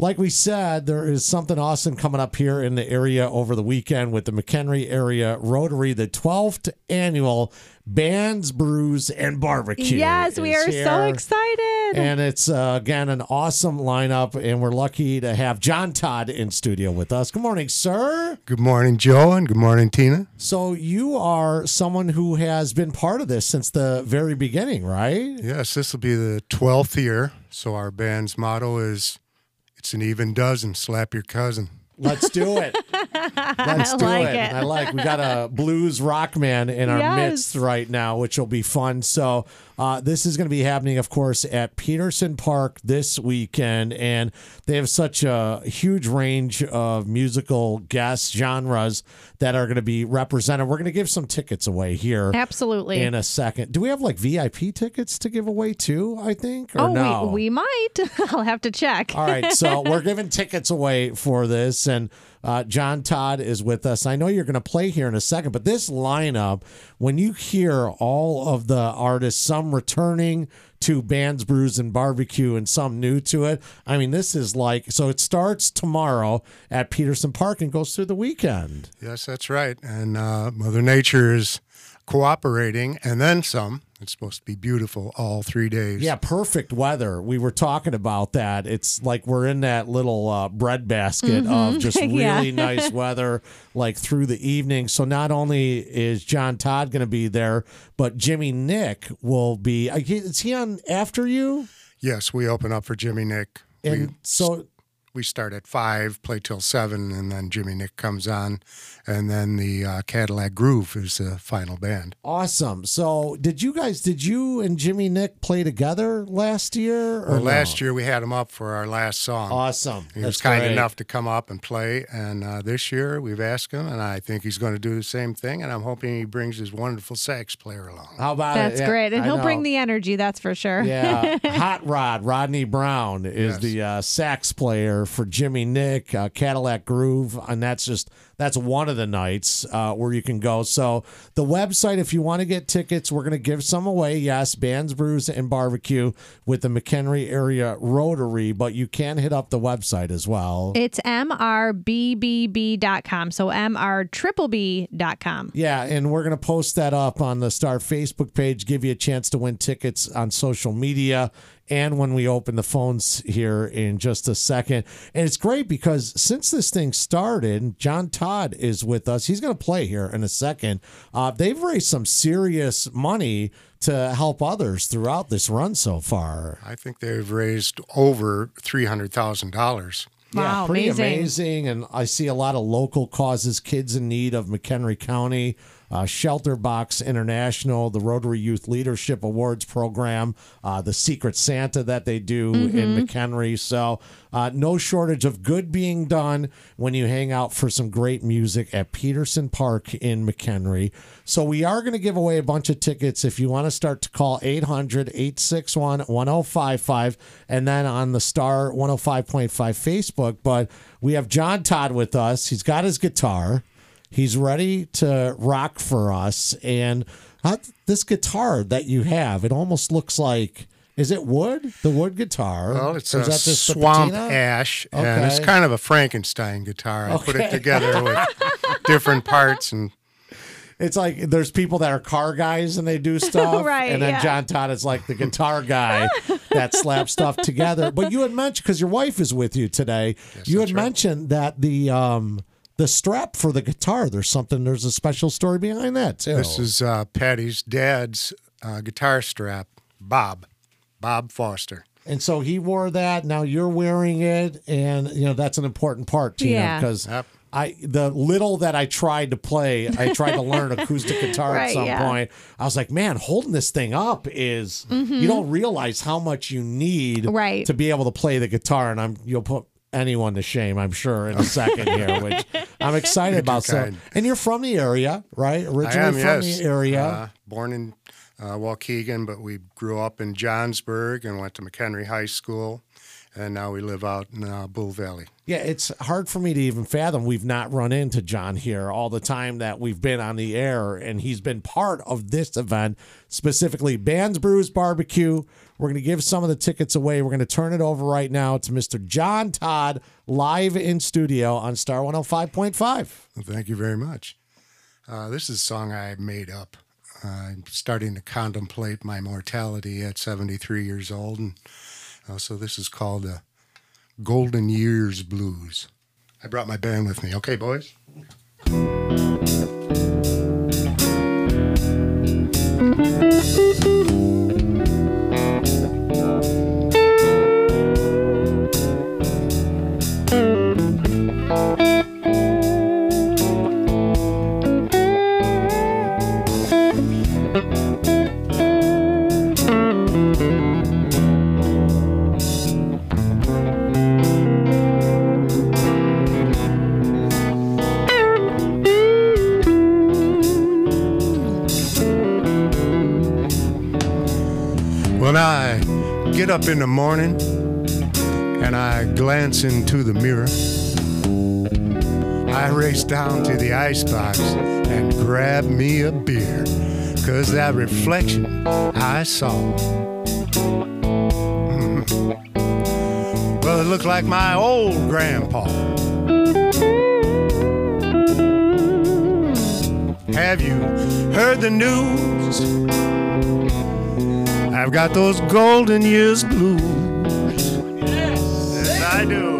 like we said, there is something awesome coming up here in the area over the weekend with the McHenry Area Rotary, the 12th annual Bands, Brews, and Barbecue. Yes, we is are so excited. And it's, uh, again, an awesome lineup, and we're lucky to have John Todd in studio with us. Good morning, sir. Good morning, Joe, and good morning, Tina. So, you are someone who has been part of this since the very beginning, right? Yes, this will be the 12th year. So our band's motto is it's an even dozen, slap your cousin. Let's do it. Let's I do like it. it. I like. We got a blues rock man in our Yes. midst right now, which will be fun. So uh, this is going to be happening, of course, at Peterson Park this weekend, and they have such a huge range of musical guest genres that are going to be represented. We're going to give some tickets away here. Absolutely. In a second, do we have like VIP tickets to give away too? I think. Or oh, no? we, we might. I'll have to check. All right, so we're giving tickets away for this, and uh, John Todd is with us. I know you're going to play here in a second, but this lineup, when you hear all of the artists, some returning to Bands, Brews, and Barbecue, and some new to it, I mean, this is like so. It starts tomorrow at Peterson Park and goes through the weekend. Yes, that's right. And uh, Mother Nature is cooperating, and then some. It's supposed to be beautiful all three days. Yeah, perfect weather. We were talking about that. It's like we're in that little uh, bread basket of just really Yeah. nice weather, like through the evening. So not only is John Todd going to be there, but Jimmy Nick will be. Is he on after you? Yes, we open up for Jimmy Nick. And we, so we start at five, play till seven, and then Jimmy Nick comes on, and then the uh, Cadillac Groove is the final band. awesome. So did you guys? Did you and Jimmy Nick play together last year? Or Well, last year we had him up for our last song. awesome. He was That's kind great. enough to come up and play, and uh, this year we've asked him, and I think he's going to do the same thing. And I'm hoping he brings his wonderful sax player along. How about That's it? Yeah, great. And I he'll bring the energy, that's for sure. Yeah, Hot Rod Rodney Brown is Yes. the uh, sax player for Jimmy Nick, uh, Cadillac Groove, and that's just that's one of the nights uh, where you can go. So the website, if you want to get tickets, we're going to give some away. Yes, Bands, Brews, and Barbecue with the McHenry Area Rotary, but you can hit up the website as well. It's mrBBB.com. So mrtripleb.com. Yeah, and we're going to post that up on the Star Facebook page, give you a chance to win tickets on social media and when we open the phones here in just a second. And it's great because since this thing started, John Todd is with us. He's going to play here in a second. Uh, they've raised some serious money to help others throughout this run so far. I think they've raised over three hundred thousand dollars. yeah, Wow, pretty amazing. amazing. And I see a lot of local causes, kids in need of McHenry County, uh, Shelter Box International, the Rotary Youth Leadership Awards Program, uh, the Secret Santa that they do in McHenry. So, uh, no shortage of good being done when you hang out for some great music at Peterson Park in McHenry. So, we are going to give away a bunch of tickets if you want to start to call 800 861 1055 and then on the Star 105.5 Facebook. But we have John Todd with us. He's got his guitar. He's ready to rock for us. And this guitar that you have, it almost looks like. Is it wood? The wood guitar? Well, it's a is that swamp ash, and it's kind of a Frankenstein guitar. I put it together with different parts, and It's like there's people that are car guys and they do stuff, Right, And then yeah. John Todd is like the guitar guy that slaps stuff together. But you had mentioned because your wife is with you today. you had right. mentioned that the um the strap for the guitar. There's something. There's a special story behind that too. this is uh, Patty's dad's uh, guitar strap, Bob, Bob Foster. And so he wore that. Now you're wearing it, and you know that's an important part, Tina, Yeah. because Yep. I the little that I tried to play, I tried to learn acoustic guitar at some yeah. point. I was like, man, holding this thing up is you don't realize how much you need Right. to be able to play the guitar, and I'm you'll put anyone to shame, I'm sure, in a second here, which I'm excited about. So, and you're from the area, right? I Originally am, from yes. the area. Uh, born in uh, Waukegan, but we grew up in Johnsburg and went to McHenry High School, and now we live out in uh, Bull Valley. Yeah, it's hard for me to even fathom we've not run into John here all the time that we've been on the air, and he's been part of this event, specifically Bands Brews Barbecue, We're going to give some of the tickets away. We're going to turn it over right now to Mr. John Todd live in studio on Star 105.5. Well, thank you very much. Uh, this is a song I made up. Uh, I'm starting to contemplate my mortality at 73 years old, and uh, so this is called the Golden Years Blues. I brought my band with me. Okay, boys. When I get up in the morning and I glance into the mirror, I race down to the icebox and grab me a beer. Cause that reflection I saw. Mhm. Well, it looked like my old grandpa. Have you heard the news? I've got those golden years blues. Yes, yes I do.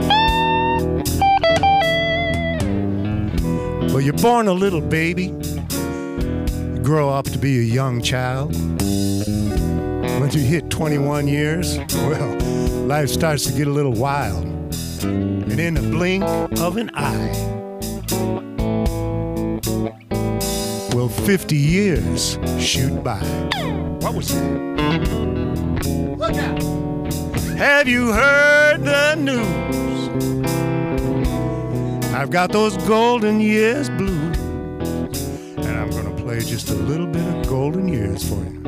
Well, you're born a little baby, you grow up to be a young child. Once you hit 21 years, well, life starts to get a little wild. And in the blink of an eye, well, 50 years shoot by. What was that? Look out! Have you heard the news? I've got those golden years blues, and I'm gonna play just a little bit of golden years for you.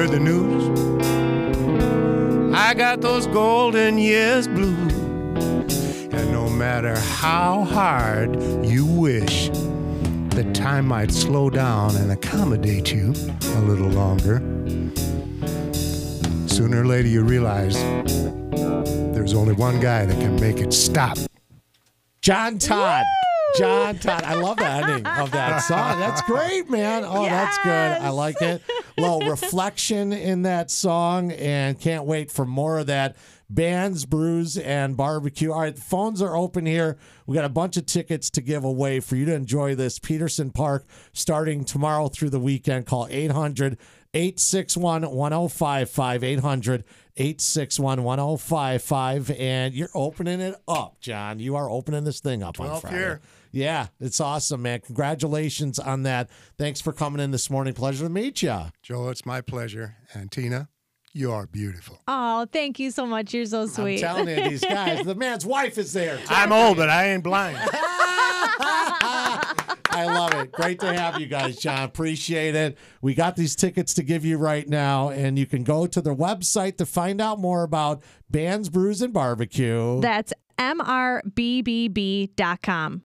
Heard the news? I got those golden years blue. And no matter how hard you wish that time might slow down and accommodate you a little longer, sooner or later you realize there's only one guy that can make it stop. John Todd. John Todd. I love the ending of that song. That's great, man. Oh, that's good. I like it. Little reflection in that song, and can't wait for more of that. Bands, brews, and barbecue. All right, the phones are open here. We got a bunch of tickets to give away for you to enjoy this Peterson Park starting tomorrow through the weekend. Call 800 861 1055. 800 861 1055. And you're opening it up, John. You are opening this thing up on Friday. year. Yeah, it's awesome, man. Congratulations on that. Thanks for coming in this morning. Pleasure to meet you. Joe, it's my pleasure. And Tina, you are beautiful. Oh, thank you so much. You're so I'm sweet. telling you, these guys, the man's wife is there. too. I'm old, but I ain't blind. I love it. Great to have you guys, John. Appreciate it. We got these tickets to give you right now, and you can go to their website to find out more about Bands, Brews, and Barbecue. That's mrbbb.com.